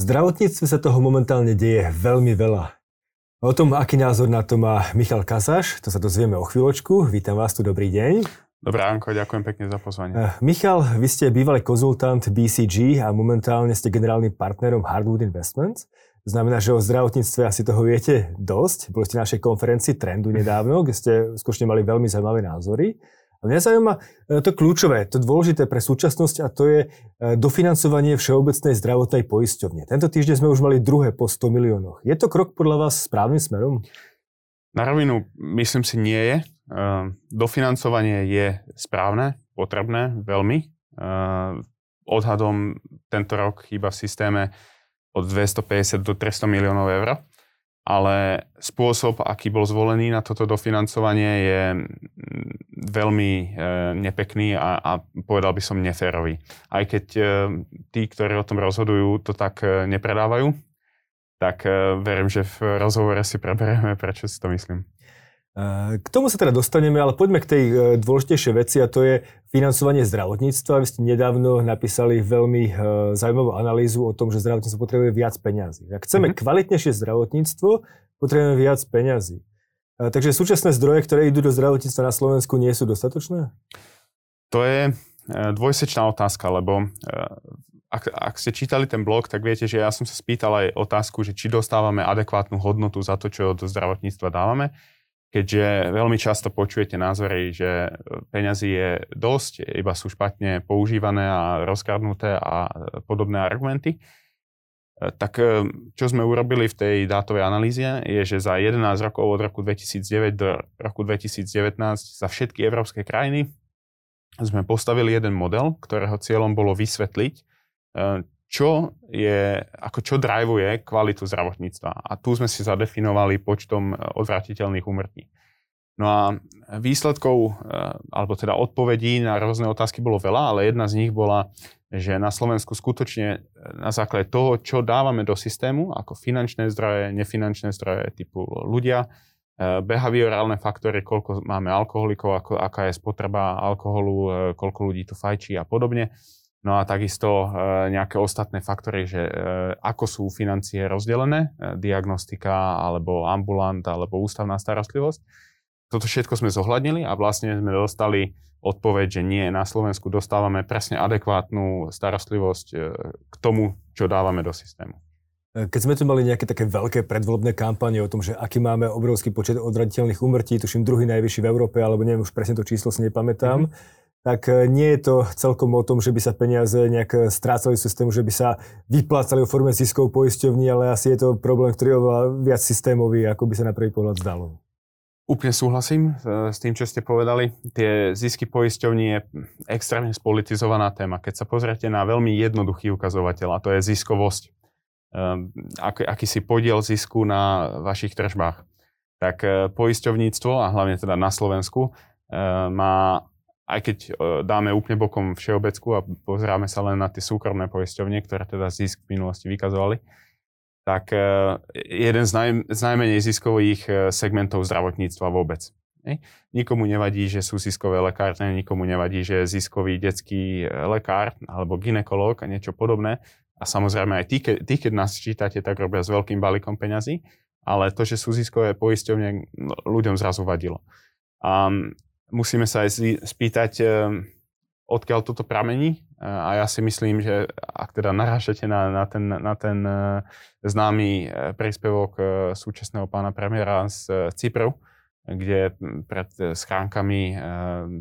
V zdravotníctve sa toho momentálne deje veľmi veľa. O tom, aký názor na to má Michal Kazáš, to sa dozvieme o chvíľočku. Vítam vás tu, dobrý deň. Dobré Anko, ďakujem pekne za pozvanie. Uh, Michal, vy ste bývalý konzultant BCG a momentálne ste generálnym partnerom Hardwood Investments. Znamená, že o zdravotníctve asi toho viete dosť. Boli ste na našej konferencii Trendu nedávno, kde ste skutočne mali veľmi zaujímavé názory. A mňa zaujíma e, to kľúčové, to dôležité pre súčasnosť a to je e, dofinancovanie Všeobecnej zdravotnej poisťovne. Tento týždeň sme už mali druhé po 100 miliónoch. Je to krok podľa vás správnym smerom? Na rovinu myslím si nie je. E, dofinancovanie je správne, potrebné, veľmi. Odhadom tento rok chýba v systéme od 250 do 300 miliónov eur ale spôsob, aký bol zvolený na toto dofinancovanie je mm, veľmi e, nepekný a, a povedal by som neférový. Aj keď e, tí, ktorí o tom rozhodujú, to tak e, nepredávajú, tak e, verím, že v rozhovore si preberieme, prečo si to myslím. K tomu sa teda dostaneme, ale poďme k tej e, dôležitejšej veci a to je financovanie zdravotníctva. Vy ste nedávno napísali veľmi e, zaujímavú analýzu o tom, že zdravotníctvo potrebuje viac peňazí. Ak chceme mm-hmm. kvalitnejšie zdravotníctvo, potrebujeme viac peňazí. Takže súčasné zdroje, ktoré idú do zdravotníctva na Slovensku, nie sú dostatočné? To je e, dvojsečná otázka, lebo ak, ak ste čítali ten blog, tak viete, že ja som sa spýtal aj otázku, že či dostávame adekvátnu hodnotu za to, čo do zdravotníctva dávame keďže veľmi často počujete názory, že peňazí je dosť, iba sú špatne používané a rozkradnuté a podobné argumenty. Tak e, čo sme urobili v tej dátovej analýze je, že za 11 rokov od roku 2009 do roku 2019 za všetky európske krajiny sme postavili jeden model, ktorého cieľom bolo vysvetliť, e, čo je, ako čo drivuje kvalitu zdravotníctva. A tu sme si zadefinovali počtom e, odvratiteľných úmrtí. No a výsledkov, e, alebo teda odpovedí na rôzne otázky bolo veľa, ale jedna z nich bola, že na Slovensku skutočne e, na základe toho, čo dávame do systému, ako finančné zdroje, nefinančné zdroje typu ľudia, behaviorálne faktory, koľko máme alkoholikov, ako, aká je spotreba alkoholu, koľko ľudí tu fajčí a podobne, No a takisto e, nejaké ostatné faktory, že e, ako sú financie rozdelené, e, diagnostika alebo ambulant alebo ústavná starostlivosť. Toto všetko sme zohľadnili a vlastne sme dostali odpoveď, že nie, na Slovensku dostávame presne adekvátnu starostlivosť k tomu, čo dávame do systému. Keď sme tu mali nejaké také veľké predvolebné kampanie o tom, že aký máme obrovský počet odraditeľných úmrtí, tuším druhý najvyšší v Európe, alebo neviem už presne to číslo si nepamätám, mm-hmm tak e, nie je to celkom o tom, že by sa peniaze nejak e, strácali v systému, že by sa vyplácali o forme ziskov poisťovní, ale asi je to problém, ktorý je oveľa viac systémový, ako by sa na prvý pohľad zdalo. Úplne súhlasím e, s tým, čo ste povedali. Tie zisky poisťovní je extrémne spolitizovaná téma. Keď sa pozriete na veľmi jednoduchý ukazovateľ, a to je ziskovosť, aký, akýsi podiel zisku na vašich tržbách, tak poisťovníctvo, a hlavne teda na Slovensku, má aj keď e, dáme úplne bokom všeobecku a pozeráme sa len na tie súkromné poisťovne, ktoré teda zisk v minulosti vykazovali, tak e, jeden z, naj, z najmenej ziskových e, segmentov zdravotníctva vôbec. Nikomu nevadí, že sú ziskové lekárne, nikomu nevadí, že je ziskový detský lekár alebo ginekolog a niečo podobné. A samozrejme aj tí, tí, keď nás čítate, tak robia s veľkým balíkom peňazí, ale to, že sú ziskové poisťovne, ľuďom zrazu vadilo. A musíme sa aj spýtať, eh, odkiaľ toto pramení. Eh, a ja si myslím, že ak teda narážete na, na ten, na ten eh, známy príspevok súčasného pána premiéra z Cypru, kde pred schránkami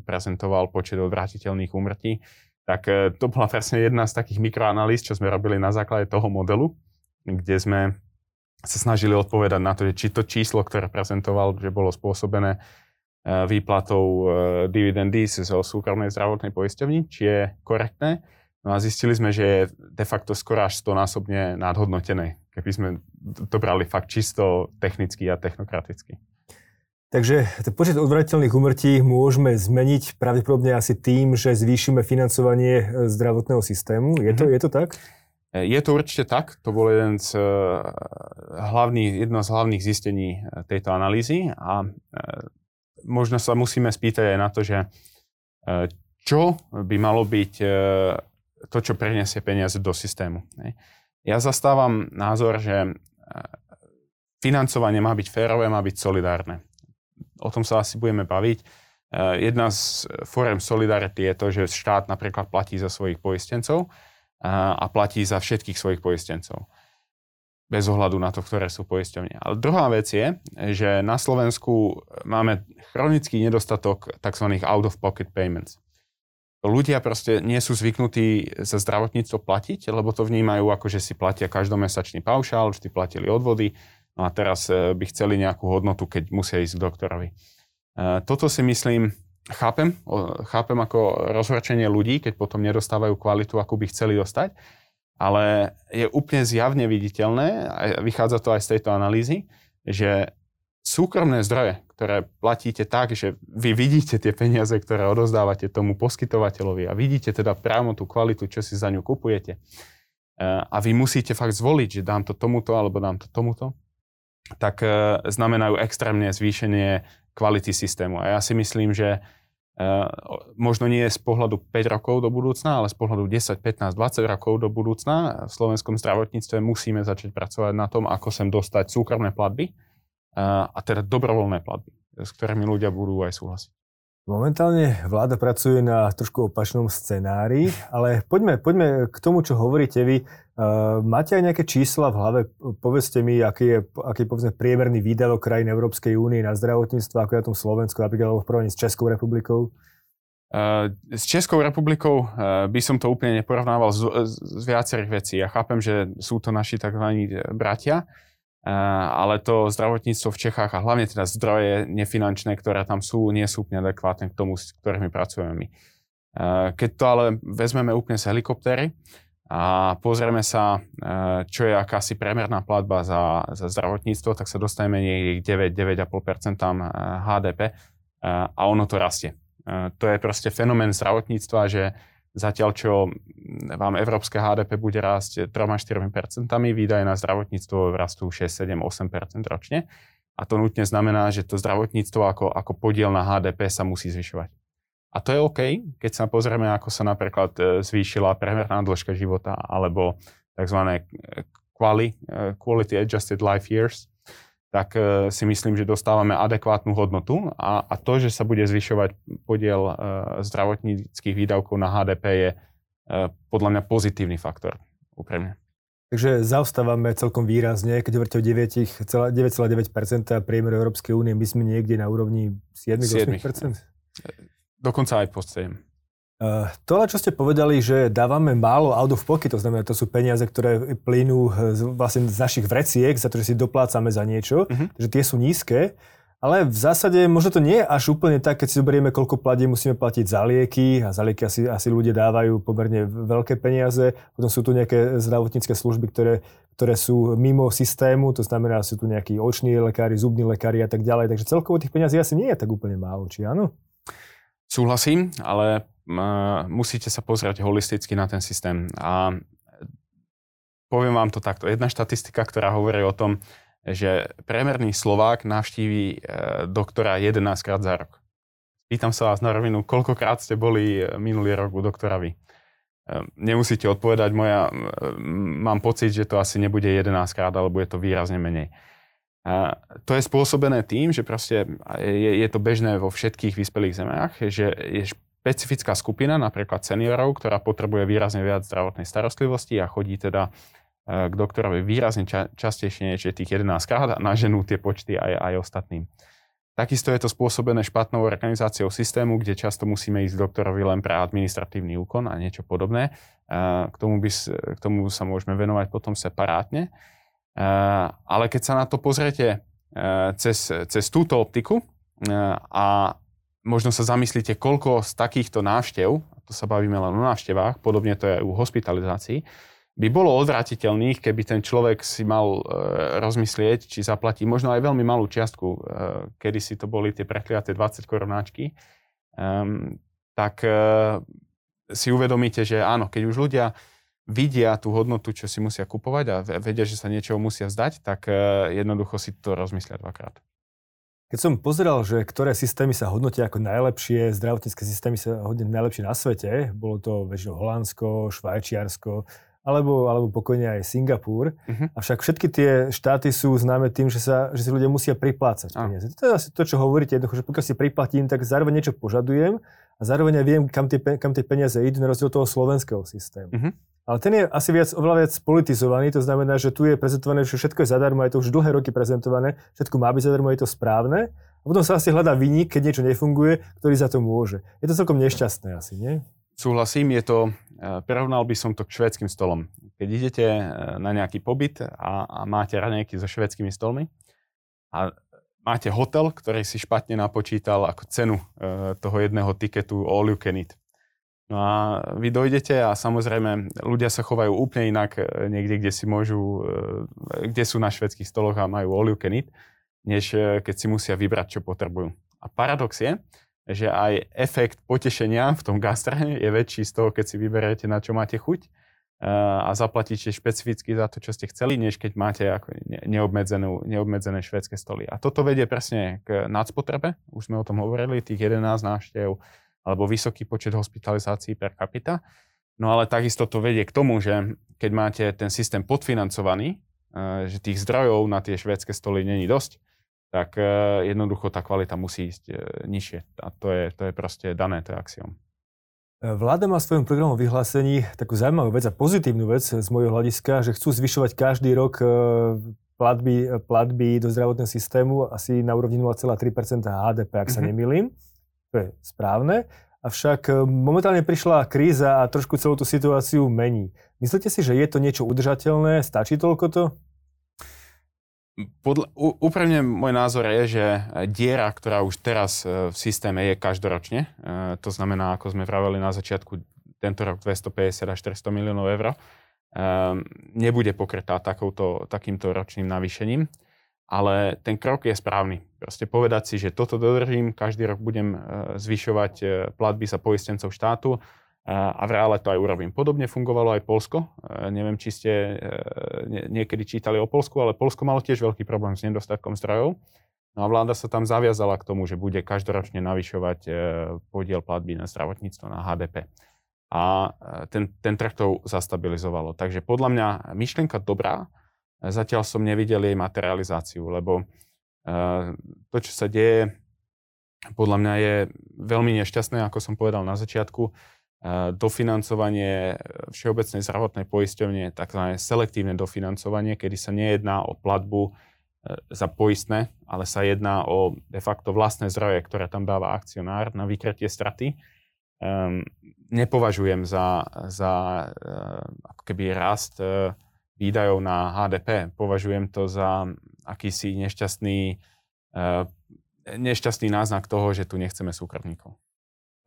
prezentoval počet odvrátiteľných úmrtí, tak to bola presne jedna z takých mikroanalýz, čo sme robili na základe toho modelu, kde sme sa snažili odpovedať na to, že či to číslo, ktoré prezentoval, že bolo spôsobené E, výplatou e, dividendy zo súkromnej zdravotnej poisťovni, či je korektné. No a zistili sme, že je de facto skoro až 100 násobne nadhodnotené, keby sme to brali fakt čisto technicky a technokraticky. Takže počet odvratiteľných umrtí môžeme zmeniť pravdepodobne asi tým, že zvýšime financovanie e, zdravotného systému. Je to, mm-hmm. je to tak? Je to určite tak. To bol jeden z hlavných, jedno z hlavných zistení tejto analýzy a možno sa musíme spýtať aj na to, že e, čo by malo byť e, to, čo preniesie peniaze do systému. Ja zastávam názor, že financovanie má byť férové, má byť solidárne. O tom sa asi budeme baviť. Jedna z fórem solidarity je to, že štát napríklad platí za svojich poistencov a platí za všetkých svojich poistencov bez ohľadu na to, ktoré sú poisťovne. Ale druhá vec je, že na Slovensku máme chronický nedostatok tzv. out-of-pocket payments. Ľudia proste nie sú zvyknutí za zdravotníctvo platiť, lebo to vnímajú ako, že si platia každomesačný paušál, vždy platili odvody, no a teraz e, by chceli nejakú hodnotu, keď musia ísť k doktorovi. E, toto si myslím, chápem, chápem ako rozhorčenie ľudí, keď potom nedostávajú kvalitu, akú by chceli dostať, ale je úplne zjavne viditeľné, a vychádza to aj z tejto analýzy, že súkromné zdroje, ktoré platíte tak, že vy vidíte tie peniaze, ktoré odozdávate tomu poskytovateľovi a vidíte teda priamo tú kvalitu, čo si za ňu kupujete. E, a vy musíte fakt zvoliť, že dám to tomuto alebo dám to tomuto, tak e, znamenajú extrémne zvýšenie kvality systému. A ja si myslím, že možno nie z pohľadu 5 rokov do budúcna, ale z pohľadu 10, 15, 20 rokov do budúcna v slovenskom zdravotníctve musíme začať pracovať na tom, ako sem dostať súkromné platby eh, a teda dobrovoľné platby, s ktorými ľudia budú aj súhlasiť. Momentálne vláda pracuje na trošku opačnom scenári, ale poďme, poďme k tomu, čo hovoríte vy. Uh, máte aj nejaké čísla v hlave? Povedzte mi, aký je, aký je povedzme, priemerný výdavok krajín Európskej únie na zdravotníctvo, ako je na tom Slovensku, napríklad v porovnaní s Českou republikou? Uh, s Českou republikou uh, by som to úplne neporovnával z, z, z viacerých vecí. Ja chápem, že sú to naši tzv. bratia, ale to zdravotníctvo v Čechách a hlavne teda zdroje nefinančné, ktoré tam sú, nie sú úplne adekvátne k tomu, s ktorými pracujeme my. Keď to ale vezmeme úplne z helikoptéry a pozrieme sa, čo je akási premerná platba za, za zdravotníctvo, tak sa dostaneme niekde k 9-9,5% HDP a ono to rastie. To je proste fenomén zdravotníctva, že Zatiaľ, čo vám európske HDP bude rásť 3-4%, výdaje na zdravotníctvo rastú 6, 7, 8% ročne. A to nutne znamená, že to zdravotníctvo ako, ako podiel na HDP sa musí zvyšovať. A to je OK, keď sa pozrieme, ako sa napríklad e, zvýšila priemerná dĺžka života alebo tzv. quality adjusted life years, tak e, si myslím, že dostávame adekvátnu hodnotu a, a to, že sa bude zvyšovať podiel e, zdravotníckých výdavkov na HDP je e, podľa mňa pozitívny faktor, úprimne. Takže zaostávame celkom výrazne, keď hovoríte o 9,9% priemeru Európskej únie, my sme niekde na úrovni 7-8%? Dokonca aj pod 7. Uh, to, čo ste povedali, že dávame málo out of pocket, to znamená, to sú peniaze, ktoré plynú z, vlastne z našich vreciek, za to, že si doplácame za niečo, uh-huh. že tie sú nízke, ale v zásade možno to nie je až úplne tak, keď si zoberieme, koľko platí, musíme platiť za lieky a za lieky asi, asi ľudia dávajú pomerne veľké peniaze. Potom sú tu nejaké zdravotnícke služby, ktoré, ktoré sú mimo systému, to znamená, sú tu nejakí oční lekári, zubní lekári a tak ďalej. Takže celkovo tých peniazí asi nie je tak úplne málo, či áno? Súhlasím, ale musíte sa pozrieť holisticky na ten systém. A poviem vám to takto. Jedna štatistika, ktorá hovorí o tom, že priemerný Slovák navštíví e, doktora 11 krát za rok. Pýtam sa vás na rovinu, koľkokrát ste boli e, minulý rok u doktora vy? E, nemusíte odpovedať, moja, mám pocit, že to asi nebude 11 krát, alebo je to výrazne menej. A to je spôsobené tým, že proste je, je to bežné vo všetkých vyspelých zemiach, že je špecifická skupina, napríklad seniorov, ktorá potrebuje výrazne viac zdravotnej starostlivosti a chodí teda e, k doktorovi výrazne ča- častejšie než tých 11 krát a naženú tie počty aj, aj ostatným. Takisto je to spôsobené špatnou organizáciou systému, kde často musíme ísť k doktorovi len pre administratívny úkon a niečo podobné. E, k tomu, by, k tomu sa môžeme venovať potom separátne. E, ale keď sa na to pozriete cez, cez túto optiku a možno sa zamyslíte, koľko z takýchto návštev, to sa bavíme len o návštevách, podobne to je aj u hospitalizácií, by bolo odvratiteľných, keby ten človek si mal e, rozmyslieť, či zaplatí možno aj veľmi malú čiastku, e, kedy si to boli tie prekliaté 20 korunáčky, um, tak e, si uvedomíte, že áno, keď už ľudia vidia tú hodnotu, čo si musia kupovať a vedia, že sa niečoho musia vzdať, tak e, jednoducho si to rozmyslia dvakrát. Keď som pozeral, že ktoré systémy sa hodnotia ako najlepšie, zdravotnícke systémy sa hodnotia najlepšie na svete, bolo to väčšinou Holandsko, Švajčiarsko, alebo, alebo pokojne aj Singapur. Uh-huh. Avšak všetky tie štáty sú známe tým, že, sa, že si ľudia musia priplácať peniaze. To je asi to, čo hovoríte, jednoducho, že pokiaľ si priplatím, tak zároveň niečo požadujem a zároveň aj viem, kam tie, kam tie peniaze idú na rozdiel toho slovenského systému. Uh-huh. Ale ten je asi viac, oveľa viac politizovaný, to znamená, že tu je prezentované, že všetko je zadarmo, je to už dlhé roky prezentované, všetko má byť zadarmo, je to správne. A potom sa asi hľadá vynik, keď niečo nefunguje, ktorý za to môže. Je to celkom nešťastné asi, nie? Súhlasím, je to, e, porovnal by som to k švedským stolom. Keď idete e, na nejaký pobyt a, a máte raňajky so švedskými stolmi a máte hotel, ktorý si špatne napočítal ako cenu e, toho jedného tiketu all you can eat. No a vy dojdete a samozrejme ľudia sa chovajú úplne inak e, niekde, kde si môžu, e, kde sú na švedských stoloch a majú all you can eat, než e, keď si musia vybrať, čo potrebujú. A paradox je, že aj efekt potešenia v tom gastre je väčší z toho, keď si vyberáte, na čo máte chuť a zaplatíte špecificky za to, čo ste chceli, než keď máte ako neobmedzené švedské stoly. A toto vedie presne k nadspotrebe, už sme o tom hovorili, tých 11 návštev alebo vysoký počet hospitalizácií per capita. No ale takisto to vedie k tomu, že keď máte ten systém podfinancovaný, eh, že tých zdrojov na tie švédske stoly není dosť, tak eh, jednoducho tá kvalita musí ísť eh, nižšie. A to je, to je proste dané, to je axiom. Vláda má v svojom programovom vyhlásení takú zaujímavú vec a pozitívnu vec z môjho hľadiska, že chcú zvyšovať každý rok platby, platby do zdravotného systému asi na úrovni 0,3% HDP, ak sa mm-hmm. To je správne. Avšak e, momentálne prišla kríza a trošku celú tú situáciu mení. Myslíte si, že je to niečo udržateľné? Stačí toľko to? Podľa, úprimne môj názor je, že diera, ktorá už teraz e, v systéme je každoročne, e, to znamená, ako sme vraveli na začiatku, tento rok 250 až 400 miliónov eur, nebude pokrytá takouto, takýmto ročným navýšením ale ten krok je správny. Proste povedať si, že toto dodržím, každý rok budem e, zvyšovať e, platby za poistencov štátu e, a v reále to aj urobím. Podobne fungovalo aj Polsko. Neviem, či ste niekedy čítali o Polsku, ale Polsko malo tiež veľký problém s nedostatkom zdrojov. No a vláda sa tam zaviazala k tomu, že bude každoročne navyšovať podiel platby na zdravotníctvo, na HDP. A ten, ten trh to zastabilizovalo. Takže podľa mňa myšlienka dobrá, Zatiaľ som nevidel jej materializáciu, lebo eh, to, čo sa deje, podľa mňa je veľmi nešťastné, ako som povedal na začiatku. Eh, dofinancovanie Všeobecnej zdravotnej poisťovne, tzv. selektívne dofinancovanie, kedy sa nejedná o platbu eh, za poistné, ale sa jedná o de facto vlastné zdroje, ktoré tam dáva akcionár na vykretie straty. Um, nepovažujem za, za uh, keby rast uh, výdajov na HDP. Považujem to za akýsi nešťastný, uh, nešťastný náznak toho, že tu nechceme súkromníkov.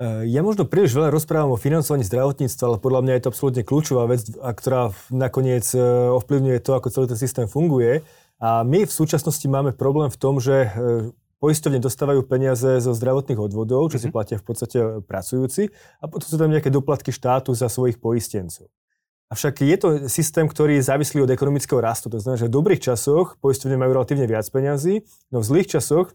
E, ja možno príliš veľa rozprávam o financovaní zdravotníctva, ale podľa mňa je to absolútne kľúčová vec, ktorá nakoniec e, ovplyvňuje to, ako celý ten systém funguje. A my v súčasnosti máme problém v tom, že poistovne dostávajú peniaze zo zdravotných odvodov, čo si mhm. platia v podstate pracujúci, a potom sú tam nejaké doplatky štátu za svojich poistencov. Avšak je to systém, ktorý je závislý od ekonomického rastu. To znamená, že v dobrých časoch poistovne majú relatívne viac peňazí, no v zlých časoch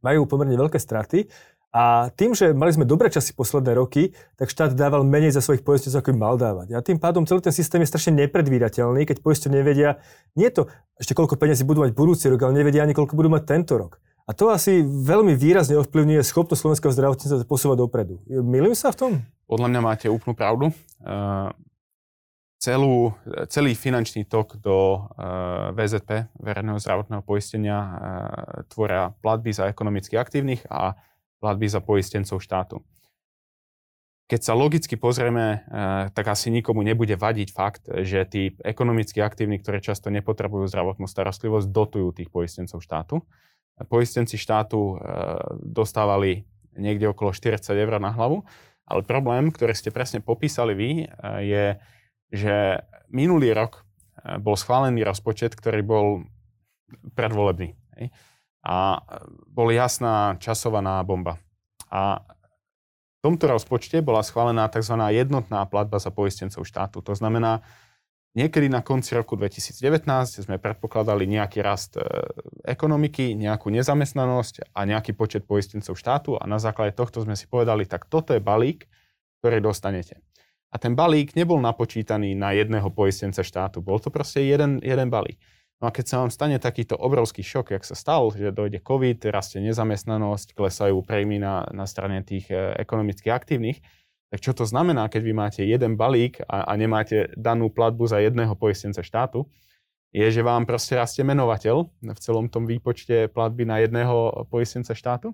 majú pomerne veľké straty. A tým, že mali sme dobré časy posledné roky, tak štát dával menej za svojich poistencov, ako im mal dávať. A tým pádom celý ten systém je strašne nepredvídateľný, keď poistovne nevedia, nie je to ešte koľko peniazí budú mať budúci rok, ale nevedia ani koľko budú mať tento rok. A to asi veľmi výrazne ovplyvňuje schopnosť slovenského zdravotníctva posúvať dopredu. Milím sa v tom? Podľa mňa máte úplnú pravdu. Uh, celú, celý finančný tok do eh, VZP, verejného zdravotného poistenia, uh, tvoria platby za ekonomicky aktívnych a platby za poistencov štátu. Keď sa logicky pozrieme, uh, tak asi nikomu nebude vadiť fakt, že tí ekonomicky aktívni, ktorí často nepotrebujú zdravotnú starostlivosť, dotujú tých poistencov štátu. Poistenci štátu dostávali niekde okolo 40 eur na hlavu, ale problém, ktorý ste presne popísali vy, je, že minulý rok eh, bol schválený rozpočet, ktorý bol predvolebný. A bol jasná časovaná bomba. A v tomto rozpočte bola schválená tzv. jednotná platba za poistencov štátu. To znamená, niekedy na konci roku 2019 sme predpokladali nejaký rast eh, ekonomiky, nejakú nezamestnanosť a nejaký počet poistencov štátu a na základe tohto sme si povedali, tak toto je balík, ktorý dostanete. A ten balík nebol napočítaný na jedného poistenca štátu. Bol to proste jeden, jeden balík. No a keď sa vám stane takýto obrovský šok, jak sa stal, že dojde COVID, rastie nezamestnanosť, klesajú prémy na, na strane tých e, ekonomicky aktívnych, tak čo to znamená, keď vy máte jeden balík a, a nemáte danú platbu za jedného poistenca štátu, je, že vám proste rastie menovateľ v celom tom výpočte platby na jedného poistenca štátu.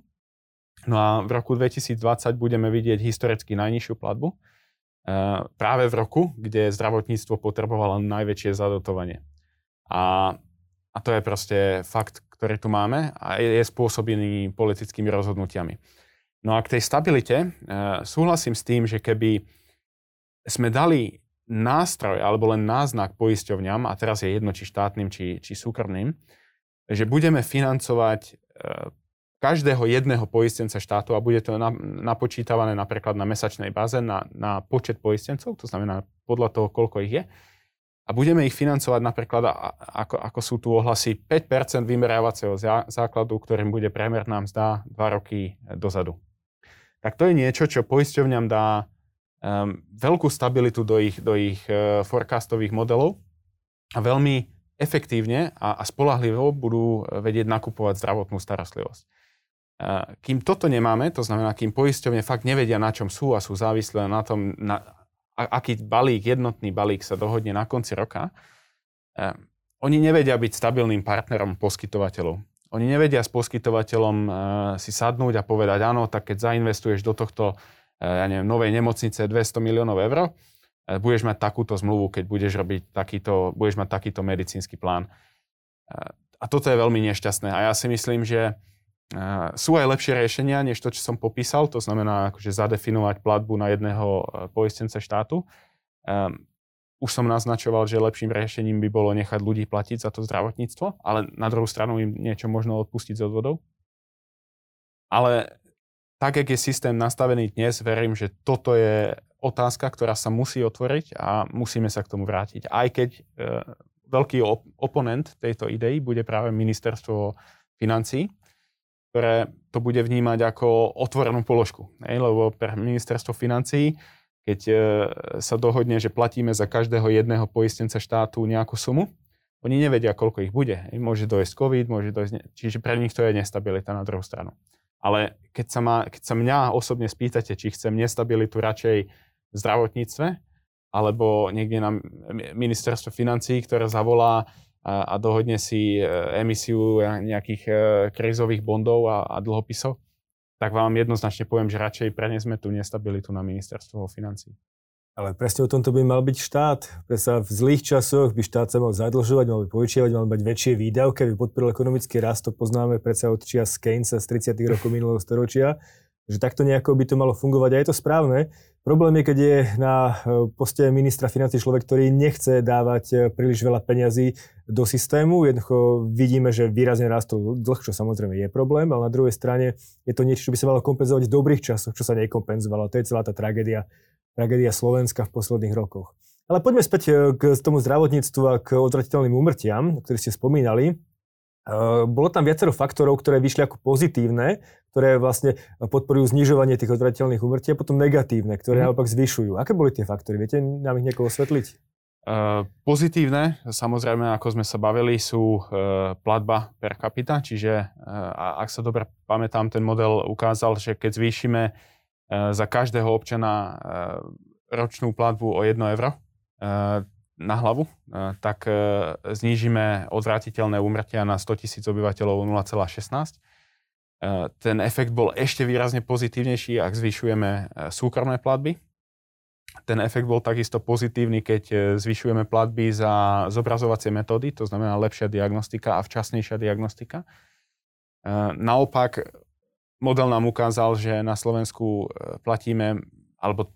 No a v roku 2020 budeme vidieť historicky najnižšiu platbu. Práve v roku, kde zdravotníctvo potrebovalo najväčšie zadotovanie. A, a to je proste fakt, ktorý tu máme a je, je spôsobený politickými rozhodnutiami. No a k tej stabilite e, súhlasím s tým, že keby sme dali nástroj alebo len náznak poisťovňam, a teraz je jedno či štátnym, či, či súkromným, že budeme financovať e, každého jedného poistenca štátu a bude to napočítavané napríklad na mesačnej báze na, na počet poistencov, to znamená podľa toho, koľko ich je, a budeme ich financovať napríklad, ako, ako sú tu ohlasy, 5% vymerávacieho základu, ktorým bude priemerná mzda 2 roky dozadu. Tak to je niečo, čo poisťovňam dá um, veľkú stabilitu do ich, do ich uh, forecastových modelov a veľmi efektívne a, a spolahlivo budú vedieť nakupovať zdravotnú starostlivosť. Kým toto nemáme, to znamená, kým poisťovne fakt nevedia, na čom sú a sú závislé na tom, na, aký balík, jednotný balík sa dohodne na konci roka, oni nevedia byť stabilným partnerom poskytovateľov. Oni nevedia s poskytovateľom eh, si sadnúť a povedať, áno, tak keď zainvestuješ do tohto eh, ja neviem, novej nemocnice 200 miliónov eur, budeš mať takúto zmluvu, keď budeš robiť takýto, budeš mať takýto medicínsky plán. A toto je veľmi nešťastné. A ja si myslím, že sú aj lepšie riešenia, než to, čo som popísal, to znamená akože zadefinovať platbu na jedného e, poistence štátu. Um, už som naznačoval, že lepším riešením by bolo nechať ľudí platiť za to zdravotníctvo, ale na druhú stranu im niečo možno odpustiť z odvodov. Ale tak, jak je systém nastavený dnes, verím, že toto je otázka, ktorá sa musí otvoriť a musíme sa k tomu vrátiť. Aj keď e, veľký op- oponent tejto idei bude práve ministerstvo financí, ktoré to bude vnímať ako otvorenú položku. Hej? Lebo pre ministerstvo financií, keď e, sa dohodne, že platíme za každého jedného poistenca štátu nejakú sumu, oni nevedia, koľko ich bude. Môže dojsť COVID, môže dojsť... Čiže pre nich to je nestabilita na druhú stranu. Ale keď sa, ma, keď sa mňa osobne spýtate, či chcem nestabilitu radšej v zdravotníctve, alebo niekde na ministerstvo financí, ktoré zavolá a, a dohodne si e, emisiu nejakých e, krizových bondov a, a dlhopisov, tak vám jednoznačne poviem, že radšej preniesme tú nestabilitu na ministerstvo financí. Ale presne o tomto by mal byť štát. Presa v zlých časoch by štát sa mal zadlžovať, mal by povyčiavať, mal by mať väčšie výdavky, aby podporil ekonomický rast. To poznáme predsa od čias Keynesa z 30. rokov minulého storočia že takto nejako by to malo fungovať a je to správne. Problém je, keď je na e, poste ministra financí človek, ktorý nechce dávať e, príliš veľa peňazí do systému. Jednoducho vidíme, že výrazne rastol dlh, čo samozrejme je problém, ale na druhej strane je to niečo, čo by sa malo kompenzovať v dobrých časoch, čo sa nekompenzovalo. To je celá tá tragédia, tragédia Slovenska v posledných rokoch. Ale poďme späť e, k tomu zdravotníctvu a k odvratiteľným úmrtiam, ktoré ste spomínali. Eh, bolo tam viacero faktorov, ktoré vyšli ako pozitívne, ktoré vlastne podporujú znižovanie tých odvratiteľných úmrtí a potom negatívne, ktoré mm. naopak zvyšujú. Aké boli tie faktory? Viete nám ich niekoho osvetliť? Uh, pozitívne, samozrejme, ako sme sa bavili, sú uh, platba per capita, čiže uh, ak sa dobre pamätám, ten model ukázal, že keď zvýšime za každého občana ročnú platbu o 1 euro, na hlavu, e, tak e, znížime odvrátiteľné úmrtia na 100 tisíc obyvateľov 0,16. E, ten efekt bol ešte výrazne pozitívnejší, ak zvyšujeme súkromné platby. Ten efekt bol takisto pozitívny, keď zvyšujeme platby za zobrazovacie metódy, to znamená lepšia diagnostika a včasnejšia diagnostika. Naopak, model nám ukázal, že na Slovensku platíme alebo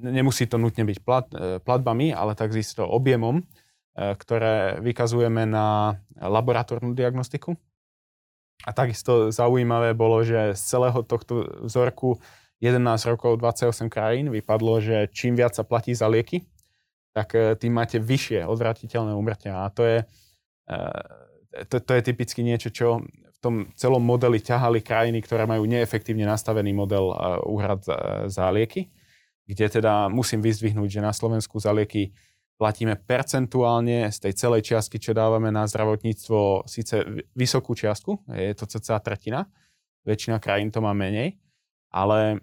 nemusí to nutne byť plat, e, platbami, ale takisto objemom, e, ktoré vykazujeme na laboratórnu diagnostiku. A takisto zaujímavé bolo, že z celého tohto vzorku 11 rokov 28 krajín vypadlo, že čím viac sa platí za lieky, tak e, tým máte vyššie odvratiteľné umrtia. A to je, to, to je typicky niečo, čo v tom celom modeli ťahali krajiny, ktoré majú neefektívne nastavený model úhrad za, za lieky. kde teda musím vyzdvihnúť, že na Slovensku za lieky platíme percentuálne z tej celej čiastky, čo dávame na zdravotníctvo, síce vysokú čiastku, je to cca tretina, väčšina krajín to má menej, ale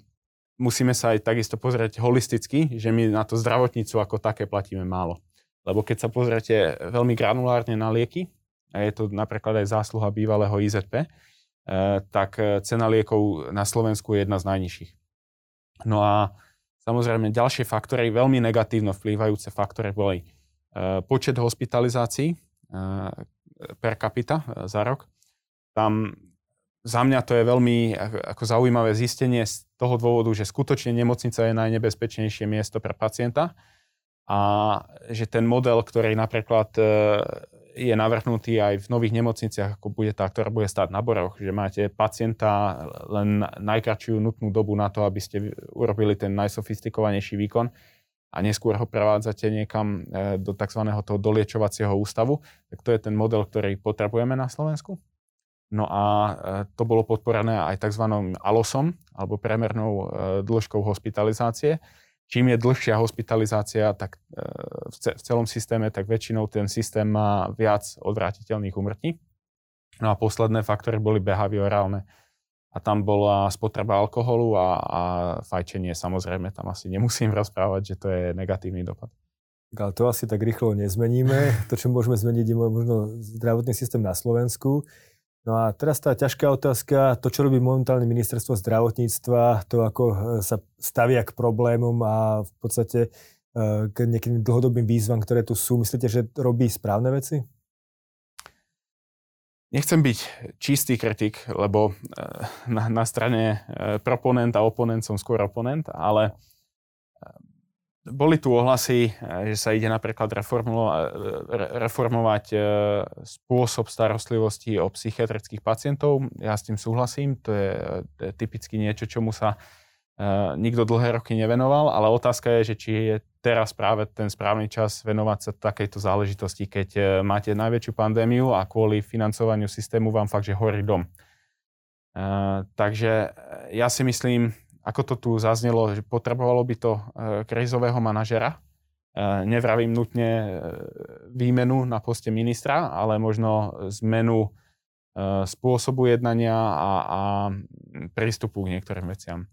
musíme sa aj takisto pozrieť holisticky, že my na to zdravotníctvo ako také platíme málo. Lebo keď sa pozriete veľmi granulárne na lieky, a je to napríklad aj zásluha bývalého IZP, eh, tak cena liekov na Slovensku je jedna z najnižších. No a Samozrejme, ďalšie faktory, veľmi negatívno vplývajúce faktory boli e, počet hospitalizácií e, per capita e, za rok. Tam za mňa to je veľmi ako zaujímavé zistenie z toho dôvodu, že skutočne nemocnica je najnebezpečnejšie miesto pre pacienta a že ten model, ktorý napríklad je navrhnutý aj v nových nemocniciach, ako bude tá, ktorá bude stáť na Boroch, že máte pacienta len najkračšiu nutnú dobu na to, aby ste urobili ten najsofistikovanejší výkon a neskôr ho prevádzate niekam e, do tzv. toho doliečovacieho ústavu, tak to je ten model, ktorý potrebujeme na Slovensku. No a e, to bolo podporené aj tzv. ALOSom, alebo premernou e, dĺžkou hospitalizácie, čím je dlhšia hospitalizácia tak e, v celom systéme, tak väčšinou ten systém má viac odvrátiteľných umrtí. No a posledné faktory boli behaviorálne. A tam bola spotreba alkoholu a, a fajčenie. Samozrejme, tam asi nemusím rozprávať, že to je negatívny dopad. Ale to asi tak rýchlo nezmeníme. To, čo môžeme zmeniť, je možno zdravotný systém na Slovensku. No a teraz tá ťažká otázka, to, čo robí momentálne ministerstvo zdravotníctva, to, ako e, sa stavia k problémom a v podstate e, k nejakým dlhodobým výzvam, ktoré tu sú, myslíte, že robí správne veci? Nechcem byť čistý kritik, lebo e, na, na strane proponent a oponent som skôr oponent, ale boli tu ohlasy, eh, že sa ide napríklad reformovať eh, spôsob starostlivosti o psychiatrických pacientov. Ja s tým súhlasím, to je, typicky niečo, čomu sa nikto dlhé roky nevenoval, ale otázka je, že či je teraz práve ten správny čas venovať sa takejto záležitosti, keď máte najväčšiu pandémiu a kvôli financovaniu systému vám fakt, že horí dom. Takže ja si myslím, ako to tu zaznelo, že potrebovalo by to e, krizového manažera. E, nevravím nutne e, výmenu na poste ministra, ale možno zmenu spôsobu jednania a, a prístupu k niektorým veciam.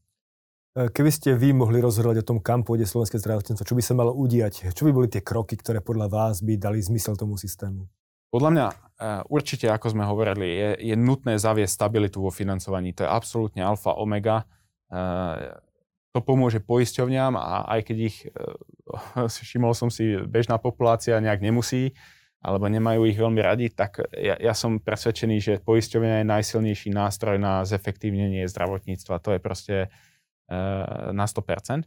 Keby ste vy mohli rozhodovať o tom, kam pôjde slovenské zdravotníctvo, čo by sa malo udiať? Čo by boli tie kroky, ktoré podľa vás by dali zmysel tomu systému? Podľa mňa určite, ako sme hovorili, je, je nutné zaviesť stabilitu vo financovaní. To je absolútne alfa, omega to pomôže poisťovňam a aj keď ich, e, všimol som si, bežná populácia nejak nemusí, alebo nemajú ich veľmi radi, tak ja, ja som presvedčený, že poisťovňa je najsilnejší nástroj na zefektívnenie zdravotníctva. To je proste e, na 100%.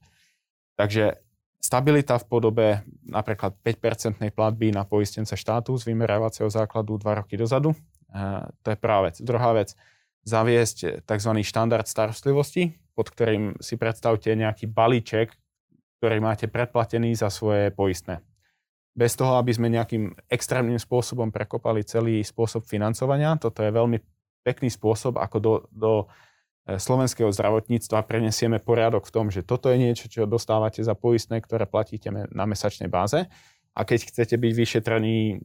Takže stabilita v podobe napríklad 5-percentnej platby na poistence štátu z vymerávacieho základu 2 roky dozadu. To je prvá vec. Druhá vec, zaviesť tzv. štandard starostlivosti, pod ktorým si predstavte nejaký balíček, ktorý máte predplatený za svoje poistné. Bez toho, aby sme nejakým extrémnym spôsobom prekopali celý spôsob financovania, toto je veľmi pekný spôsob, ako do, do e, slovenského zdravotníctva prenesieme poriadok v tom, že toto je niečo, čo dostávate za poistné, ktoré platíte na mesačnej báze. A keď chcete byť vyšetrení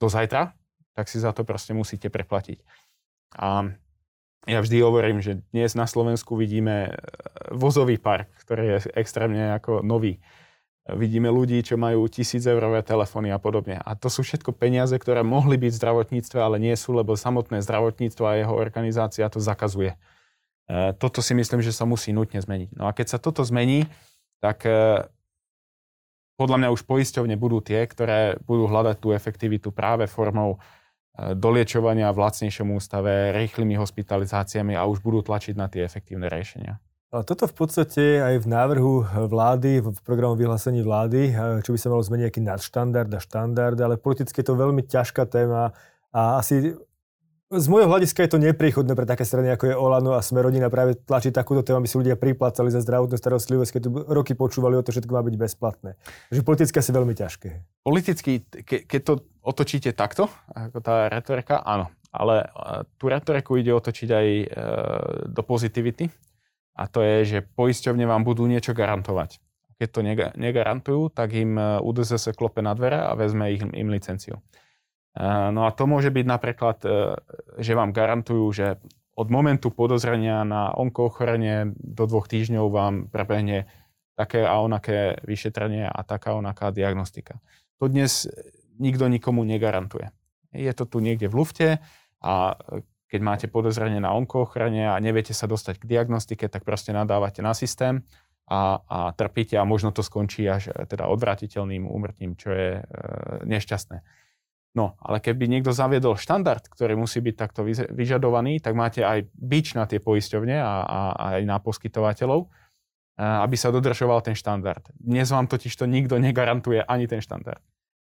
do zajtra, tak si za to proste musíte preplatiť. A ja vždy hovorím, že dnes na Slovensku vidíme e, vozový park, ktorý je extrémne ako nový. Vidíme ľudí, čo majú tisíc eurové telefóny a podobne. A to sú všetko peniaze, ktoré mohli byť v zdravotníctve, ale nie sú, lebo samotné zdravotníctvo a jeho organizácia to zakazuje. E, toto si myslím, že sa musí nutne zmeniť. No a keď sa toto zmení, tak e, podľa mňa už poisťovne budú tie, ktoré budú hľadať tú efektivitu práve formou doliečovania v lacnejšom ústave, rýchlymi hospitalizáciami a už budú tlačiť na tie efektívne riešenia. A toto v podstate aj v návrhu vlády, v programu vyhlásení vlády, čo by sa malo zmeniť nejaký nadštandard a štandard, ale politicky je to veľmi ťažká téma a asi z môjho hľadiska je to nepriechodné pre také strany, ako je Olano a Smerodina práve tlačiť takúto tému, aby si ľudia priplácali za zdravotnú starostlivosť, keď tu roky počúvali o to, všetko má byť bezplatné. Takže politicky asi veľmi ťažké. Politicky, ke, keď to otočíte takto, ako tá retorika, áno. Ale tú retoriku ide otočiť aj e, do pozitivity. A to je, že poisťovne vám budú niečo garantovať. Keď to negarantujú, tak im UDZ sa klope na dvere a vezme ich, im licenciu. No a to môže byť napríklad, že vám garantujú, že od momentu podozrenia na onkoochorenie do dvoch týždňov vám prebehne také a onaké vyšetrenie a taká onaká diagnostika. To dnes nikto nikomu negarantuje. Je to tu niekde v lufte a keď máte podozrenie na onkoochorenie a neviete sa dostať k diagnostike, tak proste nadávate na systém a, a trpíte a možno to skončí až teda odvratiteľným úmrtím, čo je e, nešťastné. No, ale keby niekto zaviedol štandard, ktorý musí byť takto vyžadovaný, tak máte aj bič na tie poisťovne a, a, a aj na poskytovateľov, aby sa dodržoval ten štandard. Dnes vám totiž to nikto negarantuje ani ten štandard.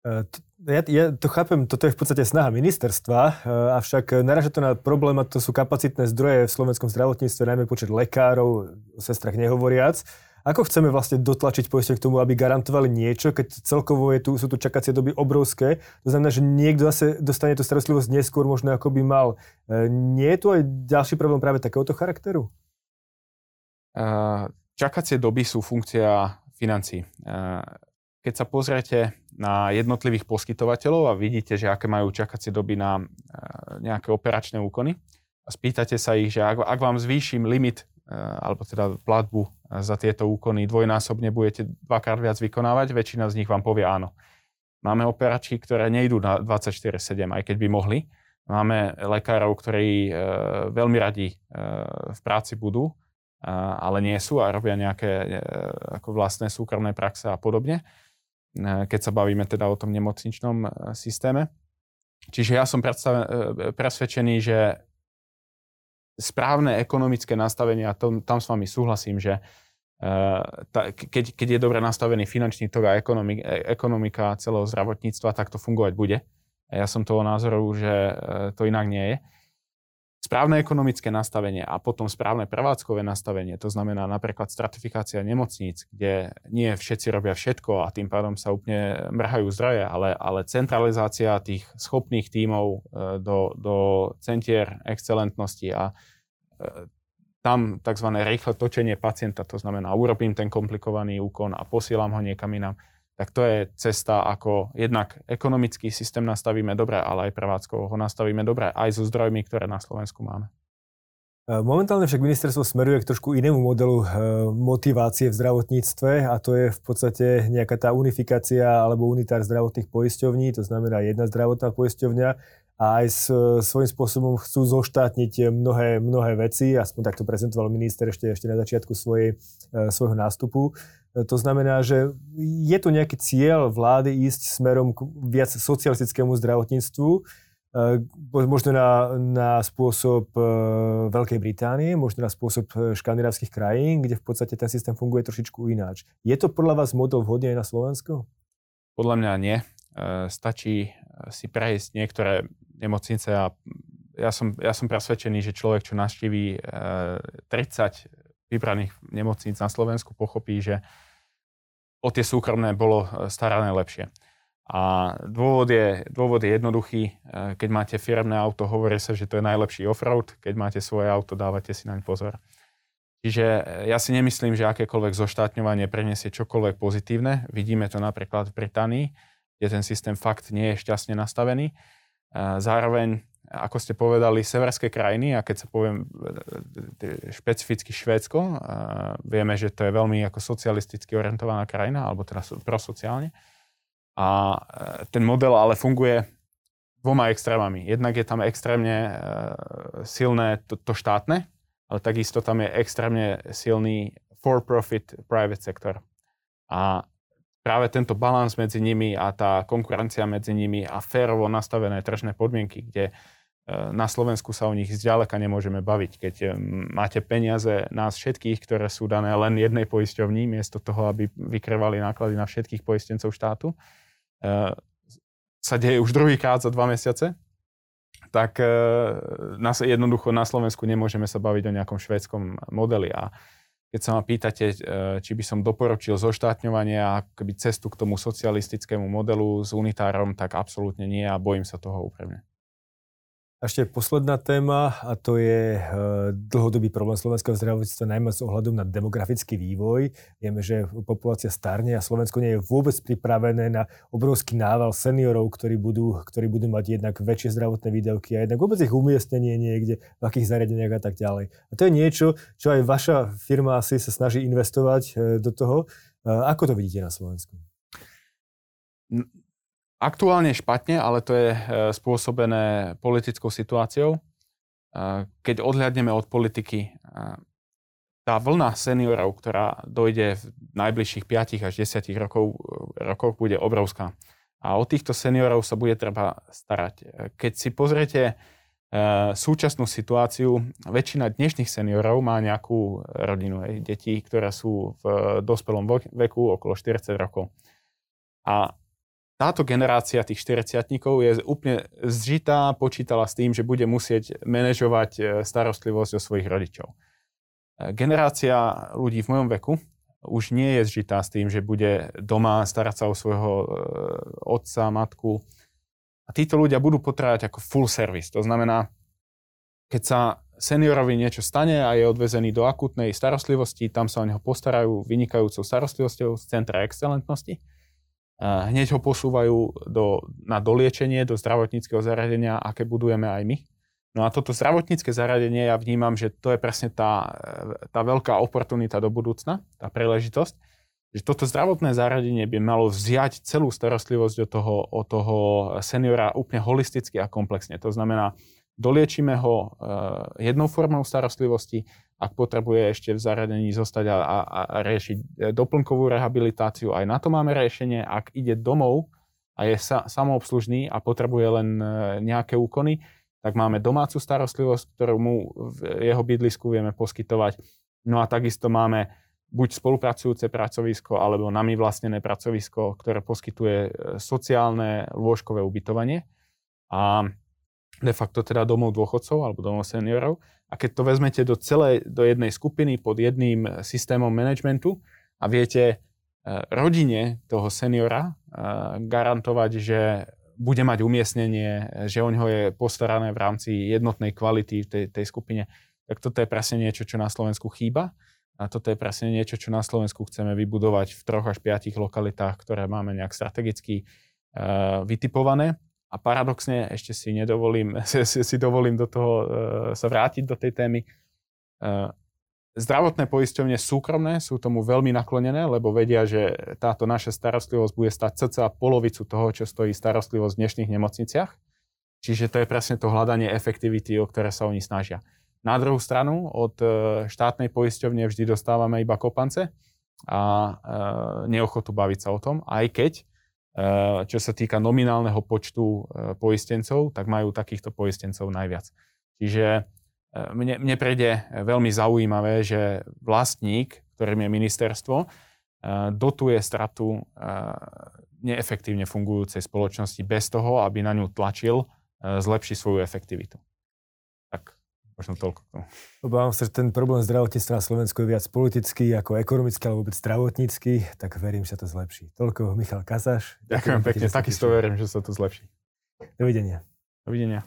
E, ja, ja to chápem, toto je v podstate snaha ministerstva, e, avšak naraža to na problém, a to sú kapacitné zdroje v slovenskom zdravotníctve, najmä počet lekárov, o sestrach nehovoriac. Ako chceme vlastne dotlačiť poisťovne k tomu, aby garantovali niečo, keď celkovo je tu, sú tu čakacie doby obrovské? To znamená, že niekto zase dostane tú starostlivosť neskôr, možno ako by mal. E, nie je tu aj ďalší problém práve takéhoto charakteru? Čakacie doby sú funkcia financí. Keď sa pozriete na jednotlivých poskytovateľov a vidíte, že aké majú čakacie doby na uh, nejaké operačné úkony a spýtate sa ich, že ak, ak vám zvýšim limit alebo teda platbu za tieto úkony dvojnásobne budete dvakrát viac vykonávať, väčšina z nich vám povie áno. Máme operačky, ktoré nejdú na 24-7, aj keď by mohli. Máme lekárov, ktorí e, veľmi radi e, v práci budú, e, ale nie sú a robia nejaké e, ako vlastné súkromné praxe a podobne, e, keď sa bavíme teda o tom nemocničnom e, systéme. Čiže ja som predstaven, e, presvedčený, že správne ekonomické nastavenie, a tam s vami súhlasím, že keď, je dobre nastavený finančný tok a ekonomik, ekonomika celého zdravotníctva, tak to fungovať bude. Ja som toho názoru, že to inak nie je. Správne ekonomické nastavenie a potom správne prevádzkové nastavenie, to znamená napríklad stratifikácia nemocníc, kde nie všetci robia všetko a tým pádom sa úplne mrhajú zdroje, ale, ale centralizácia tých schopných tímov e, do, do centier excelentnosti a e, tam tzv. rýchle točenie pacienta, to znamená, urobím ten komplikovaný úkon a posielam ho niekam inám tak to je cesta, ako jednak ekonomický systém nastavíme dobre, ale aj prevádzkovo ho nastavíme dobre, aj so zdrojmi, ktoré na Slovensku máme. E, momentálne však ministerstvo smeruje k trošku inému modelu e, motivácie v zdravotníctve a to je v podstate nejaká tá unifikácia alebo unitár zdravotných poisťovní, to znamená jedna zdravotná poisťovňa a aj s, svojím spôsobom chcú zoštátniť mnohé, mnohé veci, aspoň takto prezentoval minister ešte, ešte na začiatku svojej, e, svojho nástupu. To znamená, že je tu nejaký cieľ vlády ísť smerom k viac socialistickému zdravotníctvu, eh, možno na, na spôsob eh, Veľkej Británie, možno na spôsob eh, škandinávskych krajín, kde v podstate ten systém funguje trošičku ináč. Je to podľa vás model vhodný aj na Slovensku? Podľa mňa nie. Stačí si prejsť niektoré nemocnice a ja som, ja som presvedčený, že človek, čo naštíví 30 vybraných nemocníc na Slovensku, pochopí, že o tie súkromné bolo e, starané lepšie. A dôvod je, dôvod je jednoduchý. E, keď máte firemné auto, hovorí sa, že to je najlepší offroad. Keď máte svoje auto, dávate si naň pozor. Čiže e, ja si nemyslím, že akékoľvek zoštátňovanie preniesie čokoľvek pozitívne. Vidíme to napríklad v Británii, kde ten systém fakt nie je šťastne nastavený. Zároveň ako ste povedali, severské krajiny, a keď sa poviem e, špecificky Švédsko, vieme, že to je veľmi ako socialisticky orientovaná krajina, alebo teda prosociálne. A e, ten model ale funguje dvoma extrémami. Jednak je tam extrémne e, silné to, to štátne, ale takisto tam je extrémne silný for-profit private sector. A práve tento balans medzi nimi a tá konkurencia medzi nimi a férovo nastavené tržné podmienky, kde na Slovensku sa o nich zďaleka nemôžeme baviť. Keď eh, máte peniaze nás všetkých, ktoré sú dané len jednej poisťovni, miesto toho, aby vykrvali náklady na všetkých poistencov štátu, eh, sa deje už druhýkrát za dva mesiace, tak eh, jednoducho na Slovensku nemôžeme sa baviť o nejakom švédskom modeli. A keď sa ma pýtate, či by som doporučil zoštátňovanie a cestu k tomu socialistickému modelu s unitárom, tak absolútne nie a bojím sa toho úprimne. A ešte posledná téma a to je eh, dlhodobý problém slovenského zdravotníctva, najmä s ohľadom na demografický vývoj. Vieme, že populácia starne a Slovensko nie je vôbec pripravené na obrovský nával seniorov, ktorí budú, ktorí budú mať jednak väčšie zdravotné výdavky a jednak vôbec ich umiestnenie niekde, v akých zariadeniach a tak ďalej. A to je niečo, čo aj vaša firma asi sa snaží investovať eh, do toho. Eh, ako to vidíte na Slovensku? Aktuálne špatne, ale to je e, spôsobené politickou situáciou. E, keď odhľadneme od politiky, e, tá vlna seniorov, ktorá dojde v najbližších 5 až 10 rokov, rokoch, bude obrovská. A o týchto seniorov sa bude treba starať. Keď si pozriete súčasnú situáciu, väčšina dnešných seniorov má nejakú rodinu, aj detí, ktoré sú v dospelom veku okolo 40 rokov. A táto generácia tých 40 je úplne zžitá, počítala s tým, že bude musieť manažovať e, starostlivosť o svojich rodičov. E, generácia ľudí v mojom veku už nie je zžitá s tým, že bude doma starať sa o svojho e, otca, matku. A títo ľudia budú potrebovať ako full service. To znamená, keď sa seniorovi niečo stane a je odvezený do akutnej starostlivosti, tam sa o neho postarajú vynikajúcou starostlivosťou z Centra excelentnosti hneď ho posúvajú do, na doliečenie do zdravotníckého zariadenia, aké budujeme aj my. No a toto zdravotnícke zariadenie, ja vnímam, že to je presne tá, tá veľká oportunita do budúcna, tá príležitosť, že toto zdravotné zariadenie by malo vziať celú starostlivosť od toho, od toho seniora úplne holisticky a komplexne. To znamená, doliečíme ho eh, jednou formou starostlivosti, ak potrebuje ešte v zariadení zostať a, a, a riešiť eh, doplnkovú rehabilitáciu, aj na to máme riešenie. Ak ide domov a je sa, samoobslužný a potrebuje len eh, nejaké úkony, tak máme domácu starostlivosť, ktorú mu v jeho bydlisku vieme poskytovať. No a takisto máme buď spolupracujúce pracovisko, alebo nami vlastnené pracovisko, ktoré poskytuje sociálne lôžkové ubytovanie. A de facto teda domov dôchodcov alebo domov seniorov. A keď to vezmete do celej, do jednej skupiny pod jedným systémom managementu a viete e, rodine toho seniora e, garantovať, že bude mať umiestnenie, že o ňoho je postarané v rámci jednotnej kvality v tej, tej skupine, tak toto je presne niečo, čo na Slovensku chýba. A toto je presne niečo, čo na Slovensku chceme vybudovať v troch až piatich lokalitách, ktoré máme nejak strategicky uh, vytipované. A paradoxne ešte si nedovolím, si, si dovolím do toho uh, sa vrátiť do tej témy. Uh, zdravotné poisťovne súkromné sú tomu veľmi naklonené, lebo vedia, že táto naša starostlivosť bude stať cca polovicu toho, čo stojí starostlivosť v dnešných nemocniciach. Čiže to je presne to hľadanie efektivity, o ktoré sa oni snažia. Na druhú stranu, od e, štátnej poisťovne vždy dostávame iba kopance a neochotu baviť sa o tom, aj keď čo sa týka nominálneho počtu eh, poistencov, tak majú takýchto poistencov najviac. Čiže eh, mne, mne prejde veľmi zaujímavé, že vlastník, ktorým je ministerstvo, dotuje stratu neefektívne fungujúcej spoločnosti bez toho, aby na ňu tlačil zlepšiť svoju efektivitu. Možno toľko k tomu. Obávam sa, že ten problém zdravotníctva na Slovensku je viac politický ako ekonomický alebo vôbec zdravotnícky, tak verím, že sa to zlepší. Toľko Michal Kazáš. Ďakujem pekne, takisto verím, že sa to zlepší. Dovidenia. Dovidenia.